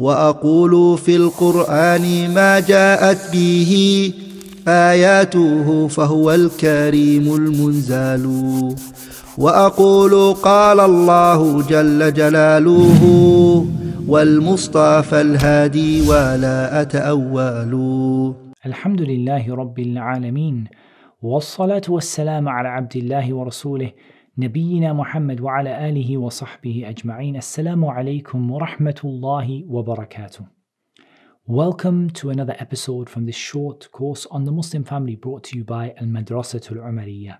وأقول في القرآن ما جاءت به آياته فهو الكريم المنزال. وأقول قال الله جل جلاله والمصطفى الهادي ولا أتأول. الحمد لله رب العالمين والصلاة والسلام على عبد الله ورسوله نبينا محمد وعلى آله وصحبه أجمعين السلام عليكم ورحمة الله وبركاته Welcome to another episode from this short course on the Muslim family brought to you by Al Madrasatul Umariyah.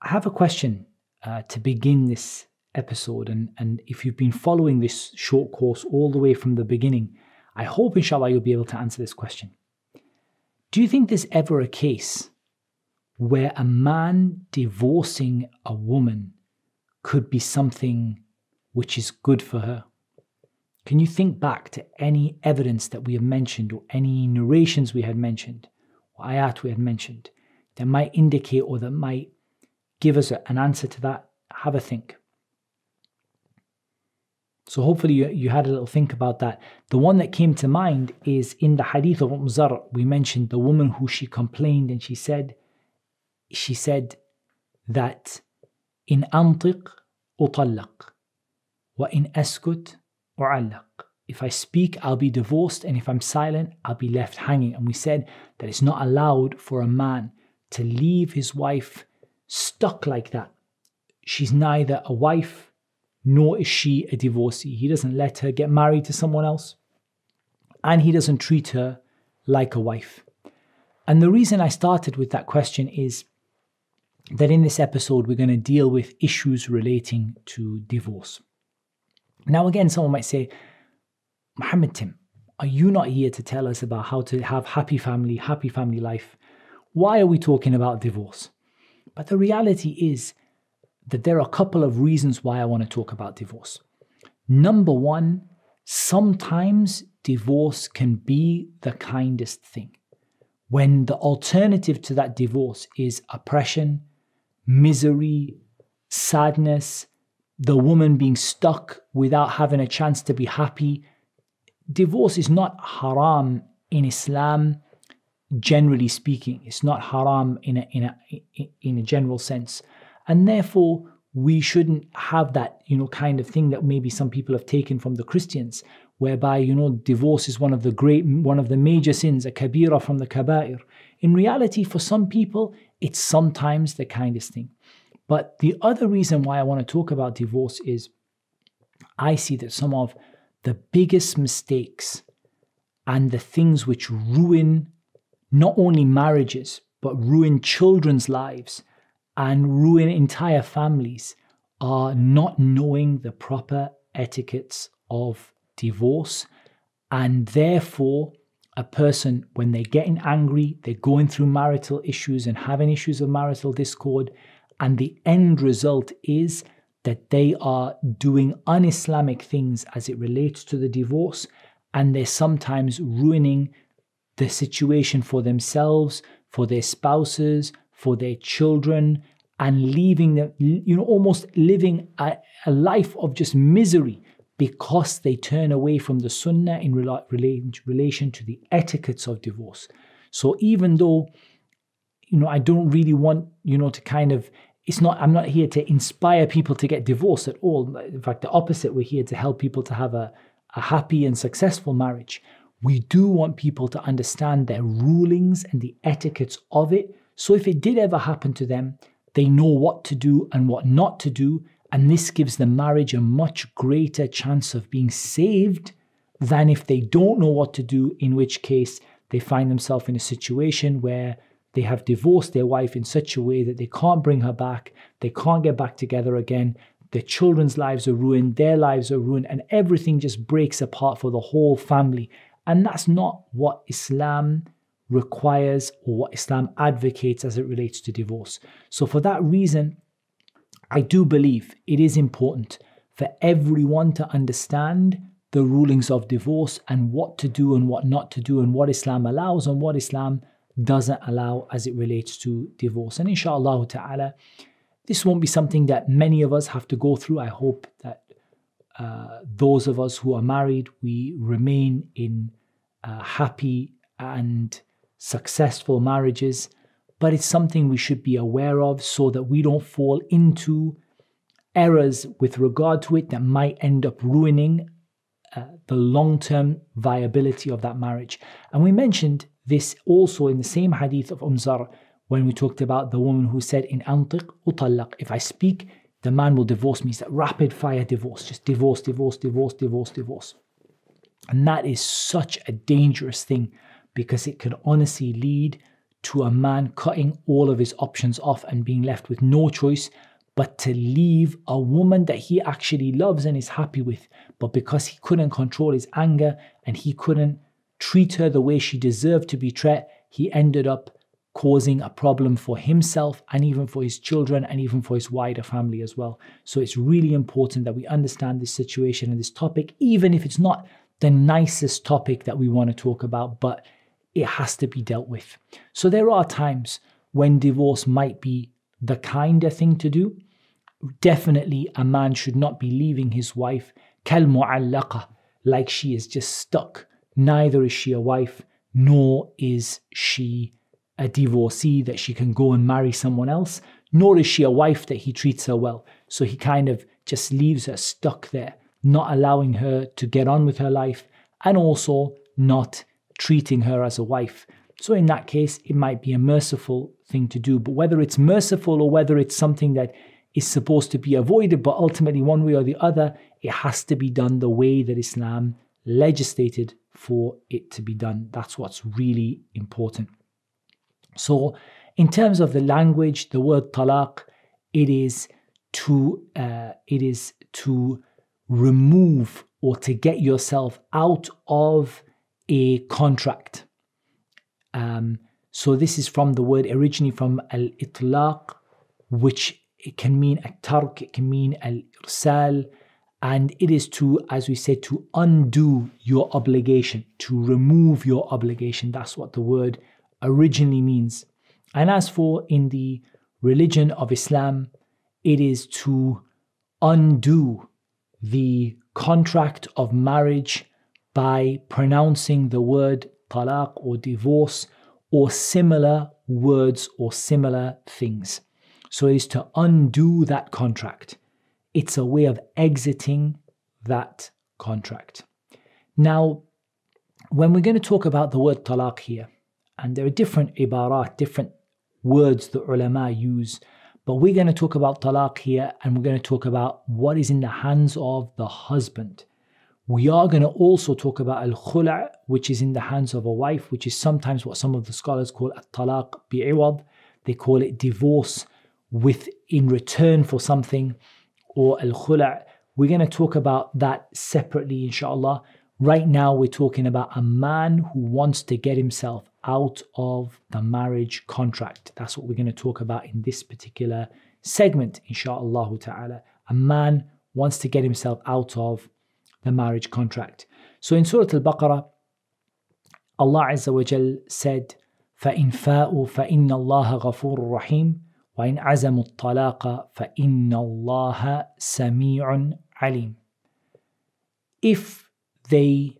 I have a question uh, to begin this episode, and, and if you've been following this short course all the way from the beginning, I hope inshallah you'll be able to answer this question. Do you think there's ever a case where a man divorcing a woman could be something which is good for her? Can you think back to any evidence that we have mentioned or any narrations we had mentioned or ayat we had mentioned that might indicate or that might give us an answer to that? Have a think. So hopefully you, you had a little think about that. The one that came to mind is in the hadith of Umm Zar, we mentioned the woman who she complained and she said, she said that in antiq utallaq wa in askut u'allaq. If I speak, I'll be divorced, and if I'm silent, I'll be left hanging. And we said that it's not allowed for a man to leave his wife stuck like that. She's neither a wife nor is she a divorcee. He doesn't let her get married to someone else, and he doesn't treat her like a wife. And the reason I started with that question is that in this episode, we're going to deal with issues relating to divorce. Now, again, someone might say, Muhammad Tim, are you not here to tell us about how to have happy family, happy family life? Why are we talking about divorce? But the reality is that there are a couple of reasons why I want to talk about divorce. Number one, sometimes divorce can be the kindest thing. When the alternative to that divorce is oppression, misery, sadness, the woman being stuck without having a chance to be happy, divorce is not haram in Islam, generally speaking. It's not haram in a, in a, in a general sense. And therefore, we shouldn't have that, you know, kind of thing that maybe some people have taken from the Christians, whereby, you know, divorce is one of the great, one of the major sins, a kabira from the kaba'ir. In reality, for some people, it's sometimes the kindest thing. But the other reason why I want to talk about divorce is I see that some of the biggest mistakes and the things which ruin not only marriages, but ruin children's lives and ruin entire families are not knowing the proper etiquettes of divorce. And therefore, a person, when they're getting angry, they're going through marital issues and having issues of marital discord. And the end result is that they are doing un Islamic things as it relates to the divorce. And they're sometimes ruining the situation for themselves, for their spouses, for their children and leaving them, you know, almost living a, a life of just misery because they turn away from the sunnah in relation to the etiquettes of divorce. So even though, you know, I don't really want, you know, to kind of, it's not, I'm not here to inspire people to get divorced at all. In fact, the opposite, we're here to help people to have a, a happy and successful marriage. We do want people to understand their rulings and the etiquettes of it so if it did ever happen to them, they know what to do and what not to do, and this gives the marriage a much greater chance of being saved than if they don't know what to do, in which case they find themselves in a situation where they have divorced their wife in such a way that they can't bring her back, they can't get back together again, their children's lives are ruined, their lives are ruined, and everything just breaks apart for the whole family. And that's not what Islam requires or what Islam advocates as it relates to divorce. So, for that reason, I do believe it is important for everyone to understand the rulings of divorce and what to do and what not to do, and what Islam allows and what Islam doesn't allow as it relates to divorce. And inshallah ta'ala, this won't be something that many of us have to go through. I hope that uh, those of us who are married, we remain in uh, happy and successful marriages, but it's something we should be aware of so that we don't fall into errors with regard to it that might end up ruining uh, the long term viability of that marriage. And we mentioned this also in the same hadith of Umzar when we talked about the woman who said, In antiq utallaq, if I speak, the man will divorce me. It's that rapid fire divorce, just divorce, divorce, divorce, divorce, divorce. And that is such a dangerous thing because it could honestly lead to a man cutting all of his options off and being left with no choice but to leave a woman that he actually loves and is happy with. But because he couldn't control his anger and he couldn't treat her the way she deserved to be treated, he ended up causing a problem for himself and even for his children and even for his wider family as well. So it's really important that we understand this situation and this topic, even if it's not the nicest topic that we want to talk about, but it has to be dealt with. So there are times when divorce might be the kinder thing to do. Definitely, a man should not be leaving his wife kal like she is just stuck. Neither is she a wife, nor is she a divorcee that she can go and marry someone else, nor is she a wife that he treats her well. So he kind of just leaves her stuck there, not allowing her to get on with her life and also not treating her as a wife. So in that case, it might be a merciful thing to do. But whether it's merciful or whether it's something that is supposed to be avoided, but ultimately, one way or the other, it has to be done the way that Islam legislated for it to be done. That's what's really important. So, in terms of the language, the word talaq, it is to uh, it is to remove or to get yourself out of a contract. Um, so this is from the word originally from al-itlaq, which it can mean a tark, it can mean al-irsal, and it is to, as we said, to undo your obligation, to remove your obligation. That's what the word originally means. And as for in the religion of Islam, it is to undo the contract of marriage by pronouncing the word talaq or divorce or similar words or similar things. So it is to undo that contract. It's a way of exiting that contract. Now, when we're going to talk about the word talaq here, and there are different ibarat, different words the ulama use, but we're going to talk about talaq here and we're going to talk about what is in the hands of the husband. We are going to also talk about al khula, which is in the hands of a wife, which is sometimes what some of the scholars call at talaq bi'iwad. They call it divorce with in return for something, or al khula. We're going to talk about that separately, inshallah. Right now, we're talking about a man who wants to get himself out of the marriage contract. That's what we're going to talk about in this particular segment, inshallah ta'ala. A man wants to get himself out of the marriage contract. So in Surah Al Baqarah, Allah Azza wa Jal said, فإن فاءوا فإن الله غفور رحيم وإن عزموا الطلاق فإن الله سميع عليم. If they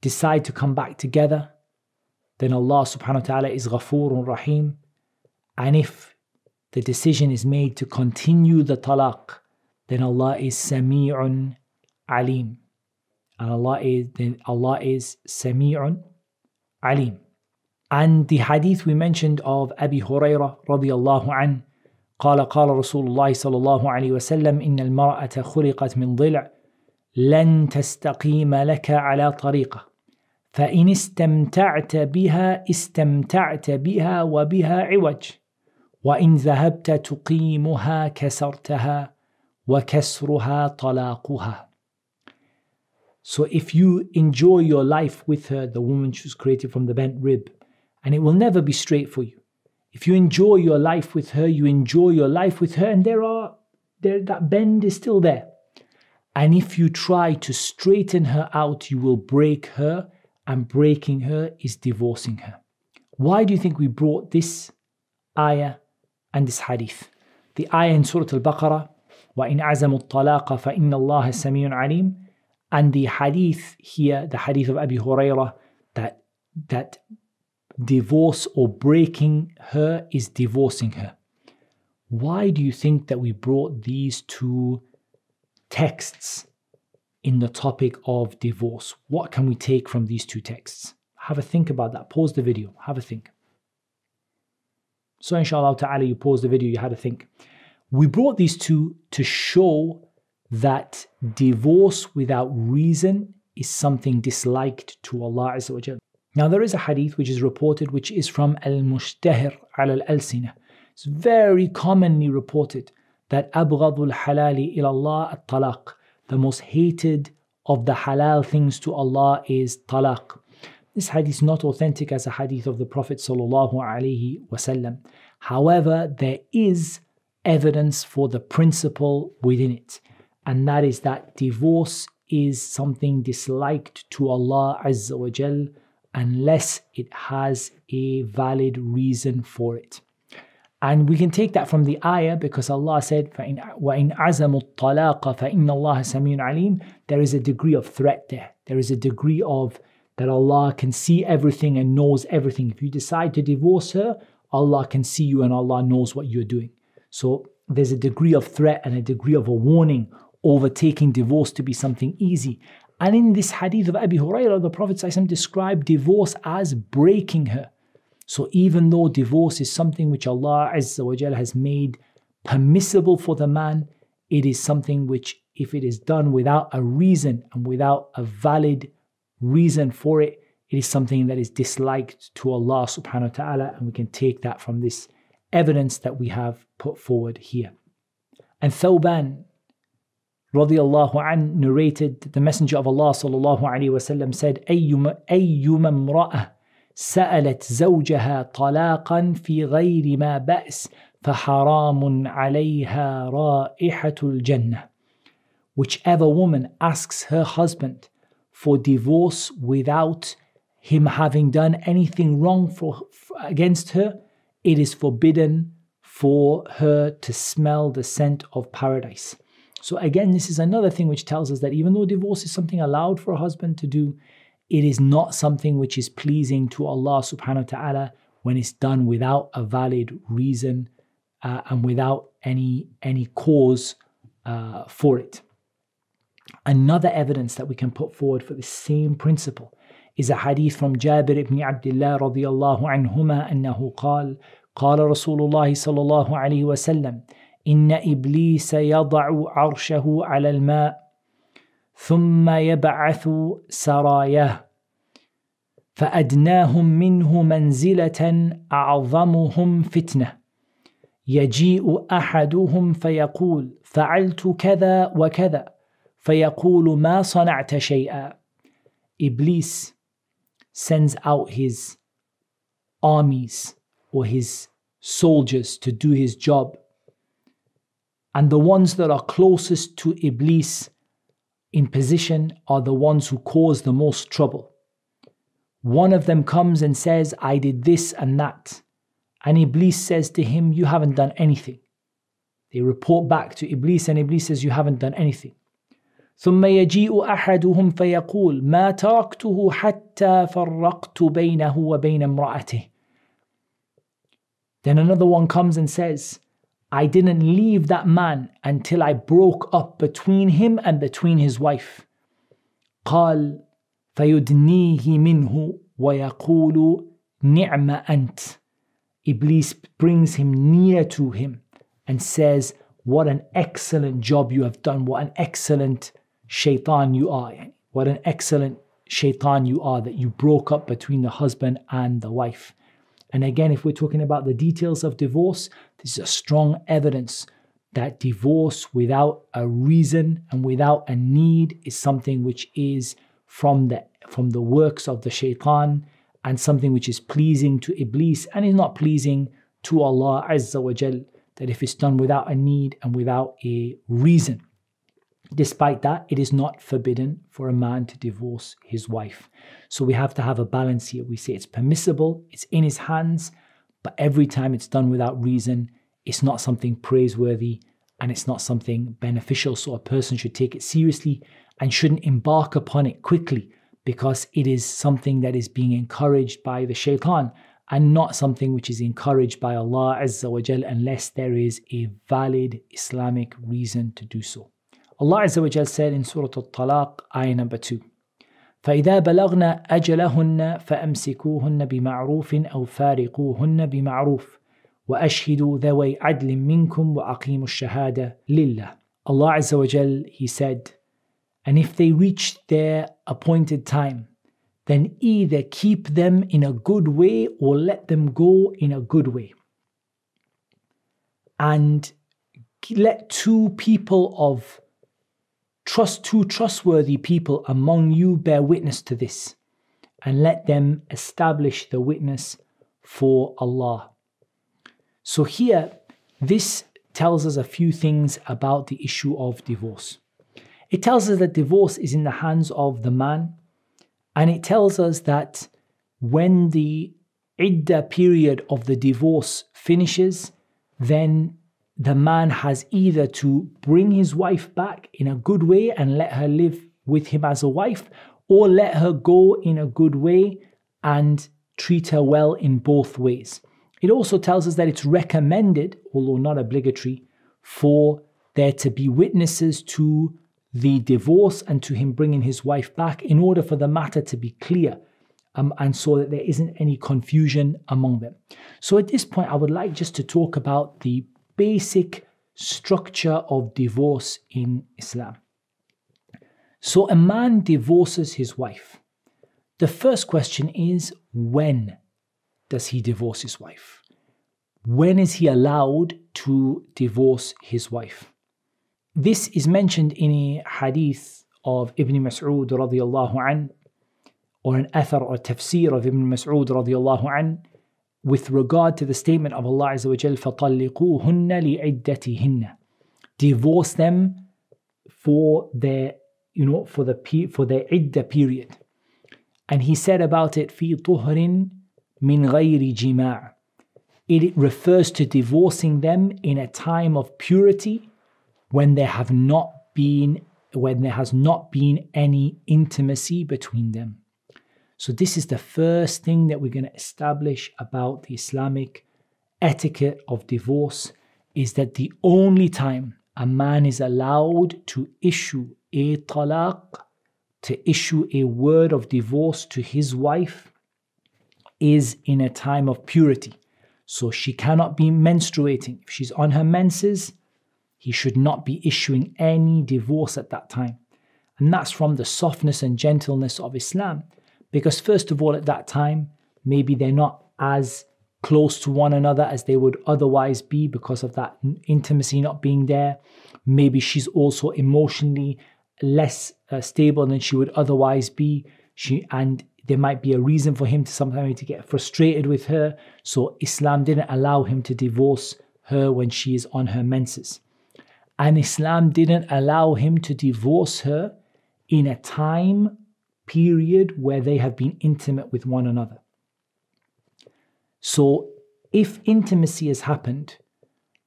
decide to come back together, then Allah subhanahu wa ta'ala is Ghafoorun Rahim. And if the decision is made to continue the talaq, then Allah is Sami'un Alim. And Allah is then Allah is Sami'un Alim. And the hadith we mentioned of Abi Hurairah radiallahu an قال قال رسول الله صلى الله عليه وسلم إن المرأة خلقت من ضلع لن تستقيم لك على طريقة فإن استمتعت بها استمتعت بها وبها عوج وإن ذهبت تقيمها كسرتها وكسرها طلاقها So if you enjoy your life with her, the woman who's created from the bent rib, and it will never be straight for you. If you enjoy your life with her, you enjoy your life with her, and there are there that bend is still there. And if you try to straighten her out, you will break her, and breaking her is divorcing her. Why do you think we brought this ayah and this hadith? The ayah in Surah Al Baqarah, وَإِنْ عَزَمُوا الطَّلَاقَ فَإِنَّ اللَّهَ سَمِيعٌ عَلِيمٌ and the hadith here, the hadith of Abi Hurairah, that that divorce or breaking her is divorcing her. Why do you think that we brought these two texts in the topic of divorce? What can we take from these two texts? Have a think about that. Pause the video. Have a think. So, inshallah ta'ala, you pause the video, you had to think. We brought these two to show that divorce without reason is something disliked to Allah Azza wa Now there is a hadith which is reported which is from Al-Mushtahir al-Alsina. It's very commonly reported that abghadul halali ilallah at-talaq. The most hated of the halal things to Allah is talaq. This hadith is not authentic as a hadith of the Prophet sallallahu alaihi wasallam. However, there is evidence for the principle within it and that is that divorce is something disliked to Allah Azza wa Jal unless it has a valid reason for it. And we can take that from the ayah because Allah said, وَإِنْ عَزَمُوا الطَّلَاقَ فَإِنَّ اللَّهَ سَمِيعٌ عَلِيمٌ There is a degree of threat there. There is a degree of that Allah can see everything and knows everything. If you decide to divorce her, Allah can see you and Allah knows what you're doing. So there's a degree of threat and a degree of a warning overtaking divorce to be something easy. And in this hadith of Abi Hurairah, the Prophet ﷺ described divorce as breaking her. So even though divorce is something which Allah Azza wa has made permissible for the man, it is something which, if it is done without a reason and without a valid reason for it, it is something that is disliked to Allah subhanahu wa ta'ala, and we can take that from this evidence that we have put forward here. And Thawban, radiallahu an narrated the Messenger of Allah sallallahu alayhi wasallam said, أيما, أيما امرأة سألت زوجها طلاقا في غير ما بأس فحرام عليها رائحة الجنة. Whichever woman asks her husband for divorce without him having done anything wrong for, against her, it is forbidden for her to smell the scent of paradise. So, again, this is another thing which tells us that even though divorce is something allowed for a husband to do, it is not something which is pleasing to Allah subhanahu wa ta'ala when it's done without a valid reason uh, and without any, any cause uh, for it. Another evidence that we can put forward for the same principle a hadith from Jabir ibn Abdullah radiallahu anhuma أنه قال قال رسول الله صلى الله عليه وسلم إن إبليس يضع عرشه على الماء ثم يبعث سراياه فأدناهم منه منزلة أعظمهم فتنة. يجيء أحدهم فيقول فعلت كذا وكذا فيقول ما صنعت شيئا؟ Iblis sends out his armies or his soldiers to do his job And the ones that are closest to Iblis in position are the ones who cause the most trouble. One of them comes and says, I did this and that. And Iblis says to him, You haven't done anything. They report back to Iblis, and Iblis says, You haven't done anything. ثم يجيء أحدهم فيقول ما تركته حتى فرقت بينه وبين امرأته. Then another one comes and says, I didn't leave that man until I broke up between him and between his wife. قال فيدنيه منه ويقول نعم أنت. Iblis brings him near to him and says, What an excellent job you have done. What an excellent shaitan you are. What an excellent shaitan you are that you broke up between the husband and the wife. And again, if we're talking about the details of divorce, this is a strong evidence that divorce without a reason and without a need is something which is from the from the works of the shaitan and something which is pleasing to Iblis and is not pleasing to Allah Azza wa Jal, that if it's done without a need and without a reason. Despite that, it is not forbidden for a man to divorce his wife. So we have to have a balance here. We say it's permissible, it's in his hands, but every time it's done without reason, it's not something praiseworthy and it's not something beneficial. So a person should take it seriously and shouldn't embark upon it quickly because it is something that is being encouraged by the shaitan and not something which is encouraged by Allah Azza wa unless there is a valid Islamic reason to do so. Allah Azza wa Jal said in Surah Al-Talaq, ayah number 2, فإذا بلغن أجلهن فأمسكوهن بمعروف أو فارقوهن بمعروف وأشهدوا ذوي عدل منكم وأقيموا الشهادة لله. Allah Azza wa Jal, He said, and if they reach their appointed time, then either keep them in a good way or let them go in a good way. And let two people of trust, two trustworthy people among you bear witness to this, and let them establish the witness for Allah. So, here, this tells us a few things about the issue of divorce. It tells us that divorce is in the hands of the man and it tells us that when the idda period of the divorce finishes, then the man has either to bring his wife back in a good way and let her live with him as a wife, or let her go in a good way and treat her well in both ways. It also tells us that it's recommended, although not obligatory, for there to be witnesses to the divorce and to him bringing his wife back in order for the matter to be clear um, and so that there isn't any confusion among them. So, at this point, I would like just to talk about the basic structure of divorce in Islam. So, a man divorces his wife. The first question is when does he divorce his wife? When is he allowed to divorce his wife? This is mentioned in a hadith of Ibn Mas'ud radiallahu an, or an athar or tafsir of Ibn Mas'ud radiallahu an, with regard to the statement of Allah Azza wa Jal, فَطَلِّقُوهُنَّ لِعِدَّتِهِنَّ Divorce them for their, you know, for the for their idda period. And he said about it, في طهر من غير جماع. It refers to divorcing them in a time of purity when there have not been when there has not been any intimacy between them. So this is the first thing that we're going to establish about the Islamic etiquette of divorce is that the only time a man is allowed to issue a talaq, to issue a word of divorce to his wife, is in a time of purity. So she cannot be menstruating. If she's on her menses, he should not be issuing any divorce at that time. And that's from the softness and gentleness of Islam. Because, first of all, at that time, maybe they're not as close to one another as they would otherwise be because of that intimacy not being there. Maybe she's also emotionally less uh, stable than she would otherwise be. She and there might be a reason for him to sometimes to get frustrated with her. So Islam didn't allow him to divorce her when she is on her menses. And Islam didn't allow him to divorce her in a time period where they have been intimate with one another. So, if intimacy has happened,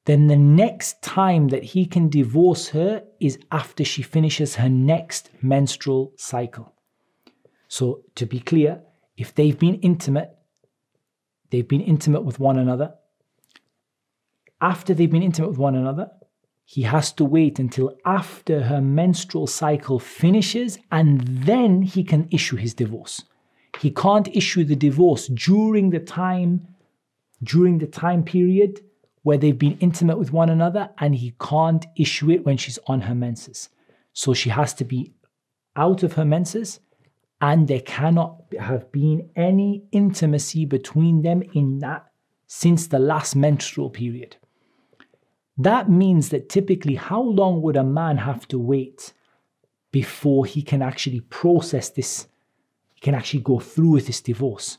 then the next time that he can divorce her is after she finishes her next menstrual cycle. So, to be clear, if they've been intimate, they've been intimate with one another. After they've been intimate with one another, he has to wait until after her menstrual cycle finishes and then he can issue his divorce. He can't issue the divorce during the time during the time period where they've been intimate with one another and he can't issue it when she's on her menses. So she has to be out of her menses and there cannot have been any intimacy between them in that since the last menstrual period. That means that typically, how long would a man have to wait before he can actually process this? He can actually go through with this divorce.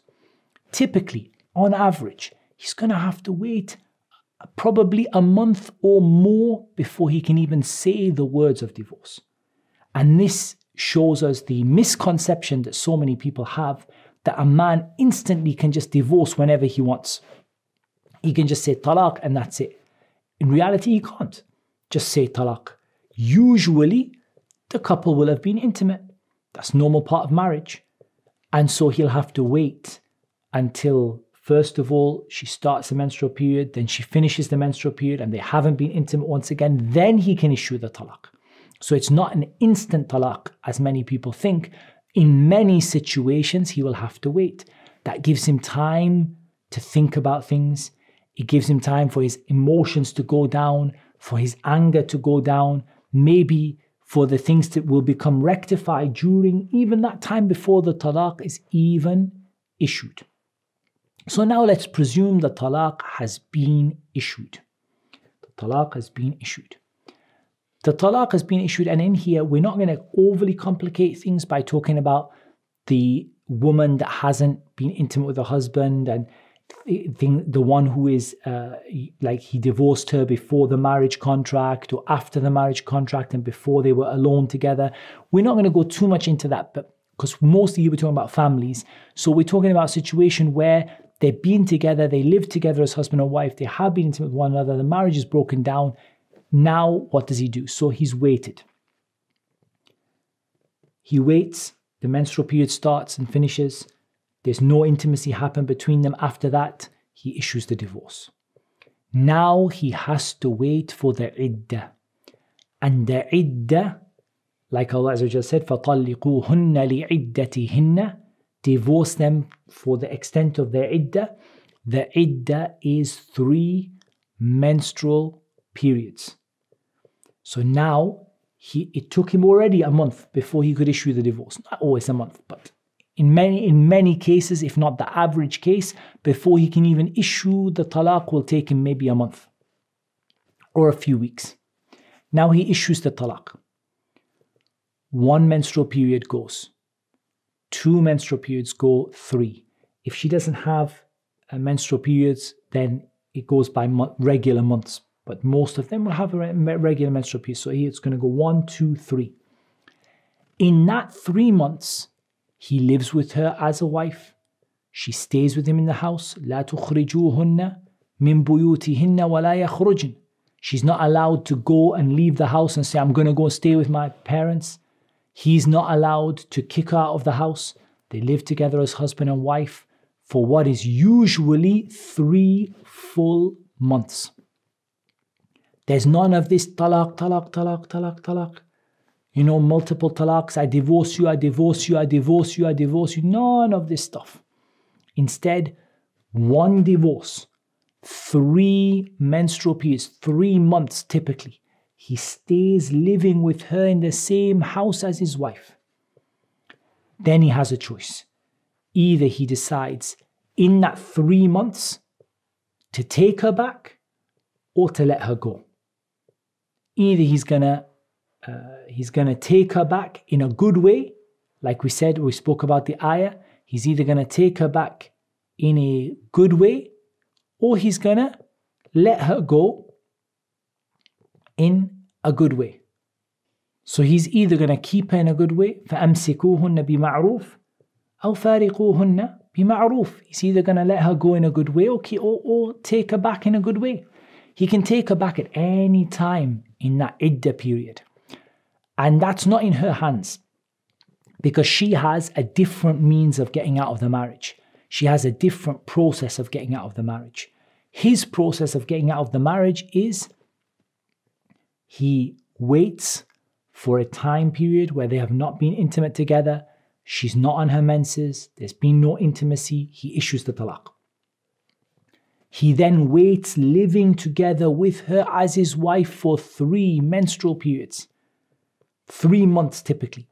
Typically, on average, he's going to have to wait uh, probably a month or more before he can even say the words of divorce. And this shows us the misconception that so many people have that a man instantly can just divorce whenever he wants. He can just say talaq and that's it. In reality, he can't. just say talaq. Usually, the couple will have been intimate. That's normal part of marriage. And so he'll have to wait until, first of all, she starts the menstrual period, then she finishes the menstrual period, and they haven't been intimate once again. Then he can issue the talaq. So it's not an instant talaq, as many people think. In many situations, he will have to wait. That gives him time to think about things. It gives him time for his emotions to go down, for his anger to go down, maybe for the things that will become rectified during even that time before the talaq is even issued. So now let's presume the talaq has been issued. The talaq has been issued. The talaq has been issued, and in here, we're not going to overly complicate things by talking about the woman that hasn't been intimate with her husband and the, the one who is uh, like he divorced her before the marriage contract or after the marriage contract and before they were alone together. We're not going to go too much into that, but because mostly you were talking about families. So we're talking about a situation where they've been together, they live together as husband and wife, they have been intimate with one another, the marriage is broken down. Now, what does he do? So he's waited. He waits, the menstrual period starts and finishes. There's no intimacy happen between them after that. He issues the divorce. Now he has to wait for the iddah. And the iddah, like Allah Azza said, فَطَلِّقُوهُنَّ لِعِدَّتِهِنَّ Divorce them for the extent of their iddah. The iddah is three menstrual periods. So now he it took him already a month before he could issue the divorce. Not always a month, but in many in many cases, if not the average case, before he can even issue the talaq will take him maybe a month or a few weeks. Now he issues the talaq. One menstrual period goes. Two menstrual periods go three. If she doesn't have uh, menstrual periods, then it goes by mo- regular months. But most of them will have a regular menstrual period. So here it's going to go one, two, three. In that three months, he lives with her as a wife. She stays with him in the house. لا تخرجوهن من بيوتهن ولا يخرجن. She's not allowed to go and leave the house and say, I'm going to go and stay with my parents. He's not allowed to kick her out of the house. They live together as husband and wife for what is usually three full months. There's none of this talaq, talaq, talaq, talaq, talaq you know, multiple talaqs, I divorce you, I divorce you, I divorce you, I divorce you. None of this stuff. Instead, one divorce, three menstrual periods, three months typically. He stays living with her in the same house as his wife. Then he has a choice. Either he decides in that three months to take her back or to let her go. Either he's going to uh, he's going to take her back in a good way. Like we said, we spoke about the ayah. He's either going to take her back in a good way or he's going to let her go in a good way. So he's either going to keep her in a good way, فَأَمْسِكُوهُنَّ بِمَعْرُوفٍ أو فارقوهن بمعروف. He's either going to let her go in a good way or, or, or take her back in a good way. He can take her back at any time in that iddah period. And that's not in her hands because she has a different means of getting out of the marriage. She has a different process of getting out of the marriage. His process of getting out of the marriage is he waits for a time period where they have not been intimate together. She's not on her menses. There's been no intimacy. He issues the talaq. He then waits living together with her as his wife for three menstrual periods three months typically.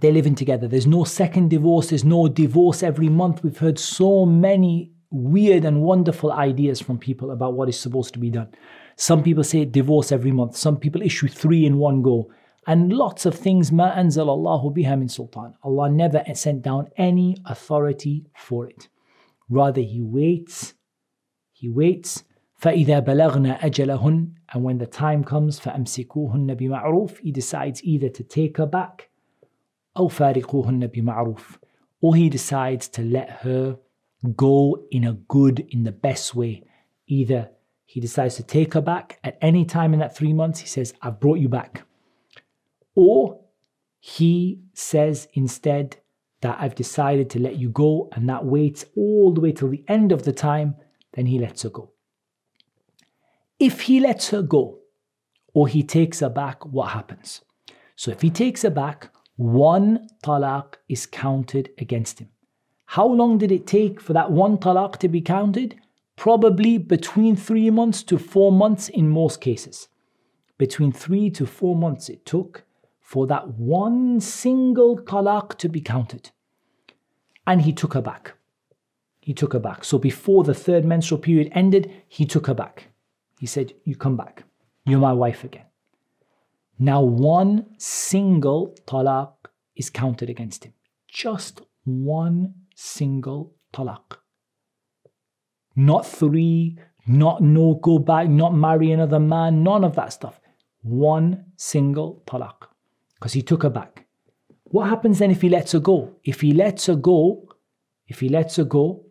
They're living together. There's no second divorce, there's no divorce every month. We've heard so many weird and wonderful ideas from people about what is supposed to be done. Some people say divorce every month, some people issue three in one go. And lots of things, ma anzalallahu biha sultan. Allah never sent down any authority for it. Rather, He waits, He waits فإذا بلغنا أجلهن and when the time comes فأمسكوهن بمعروف he decides either to take her back أو فارقوهن بمعروف or he decides to let her go in a good in the best way either he decides to take her back at any time in that three months, he says, I've brought you back. Or he says instead that I've decided to let you go, and that waits all the way till the end of the time, then he lets her go. If he lets her go or he takes her back, what happens? So if he takes her back, one talaq is counted against him. How long did it take for that one talaq to be counted? Probably between three months to four months in most cases. Between three to four months it took for that one single talaq to be counted. And he took her back. He took her back. So before the third menstrual period ended, he took her back. He said, You come back. You're my wife again. Now, one single talaq is counted against him. Just one single talaq. Not three, not no go back, not marry another man, none of that stuff. One single talaq because he took her back. What happens then if he lets her go? If he lets her go, if he lets her go,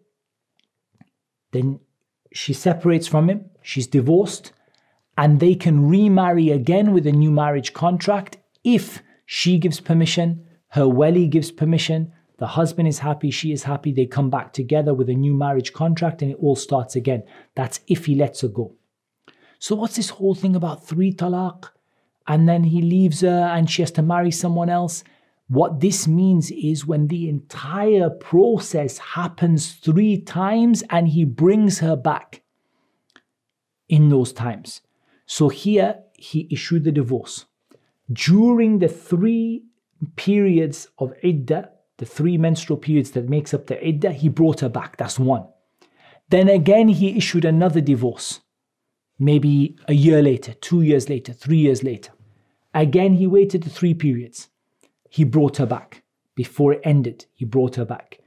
then she separates from him, she's divorced, and they can remarry again with a new marriage contract if she gives permission, her wali gives permission, the husband is happy, she is happy, they come back together with a new marriage contract and it all starts again. That's if he lets her go. So, what's this whole thing about three talaq? and then he leaves her and she has to marry someone else. What this means is when the entire process happens three times and he brings her back in those times. So here he issued the divorce. During the three periods of iddah, the three menstrual periods that makes up the iddah, he brought her back. That's one. Then again, he issued another divorce, maybe a year later, two years later, three years later. Again, he waited the three periods. He brought her back. Before it ended, he brought her back.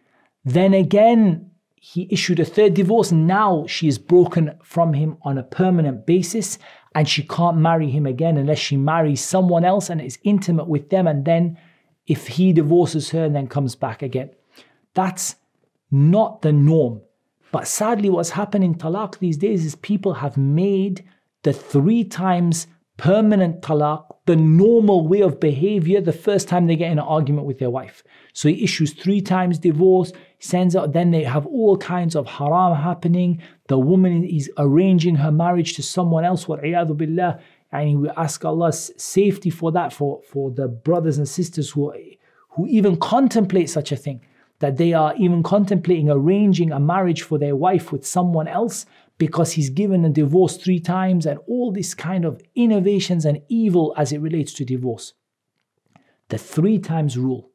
Then again, he issued a third divorce. Now she is broken from him on a permanent basis and she can't marry him again unless she marries someone else and is intimate with them. And then, if he divorces her and then comes back again, that's not the norm. But sadly, what's happened in talaq these days is people have made the three times permanent talaq the normal way of behavior the first time they get in an argument with their wife. So he issues three times divorce, sends out, then they have all kinds of haram happening. The woman is arranging her marriage to someone else, wa'iyadu billah. And we ask Allah's safety for that, for, for the brothers and sisters who, who even contemplate such a thing, that they are even contemplating arranging a marriage for their wife with someone else because he's given a divorce three times and all this kind of innovations and evil as it relates to divorce. The three times rule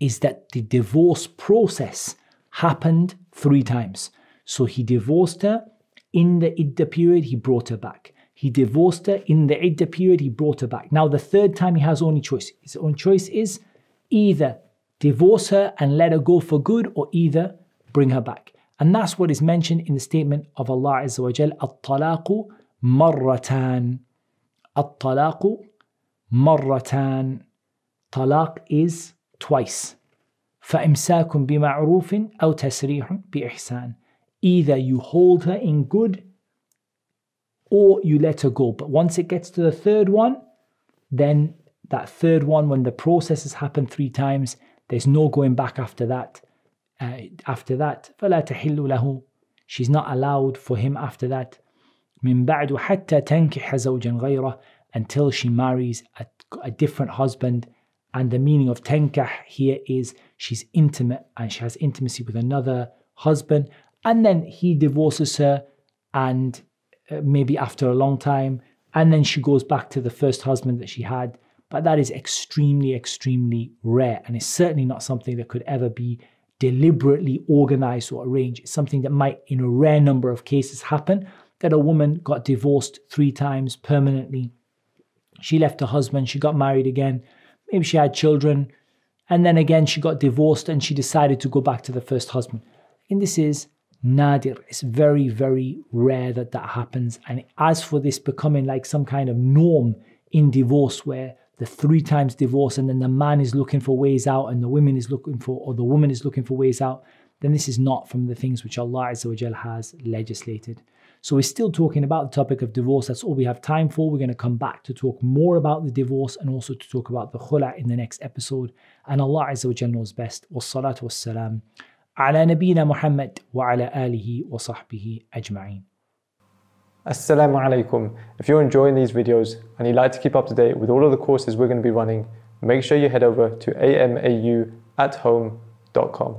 is that the divorce process happened three times. So he divorced her in the idda period, he brought her back. He divorced her in the idda period, he brought her back. Now, the third time he has only choice. His own choice is either divorce her and let her go for good, or either bring her back. And that's what is mentioned in the statement of Allah Azza wa Jal, At-talaqu marratan. At-talaqu marratan. Talaq is twice. فإمساك بمعروف أو تسريح بإحسان. Either you hold her in good or you let her go. But once it gets to the third one, then that third one, when the process has happened three times, there's no going back after that uh, after that فلا تحل له she's not allowed for him after that من بعد حتى تنكح زوجا غيره until she marries a, a different husband and the meaning of tenkah here is she's intimate and she has intimacy with another husband and then he divorces her and uh, maybe after a long time and then she goes back to the first husband that she had but that is extremely extremely rare and it's certainly not something that could ever be deliberately organized or arranged. It's something that might, in a rare number of cases, happen that a woman got divorced three times permanently. She left her husband, she got married again, maybe she had children, and then again she got divorced and she decided to go back to the first husband. And this is nadir. It's very, very rare that that happens. And as for this becoming like some kind of norm in divorce where the three times divorce and then the man is looking for ways out and the woman is looking for or the woman is looking for ways out then this is not from the things which Allah Azza has legislated So we're still talking about the topic of divorce. That's all we have time for. We're going to come back to talk more about the divorce and also to talk about the khula in the next episode. And Allah Azza knows best. Wassalatu wassalam ala nabina Muhammad wa ala alihi wa sahbihi ajma'in. Assalamu alaikum. If you're enjoying these videos and you'd like to keep up to date with all of the courses we're going to be running, make sure you head over to amauathome.com.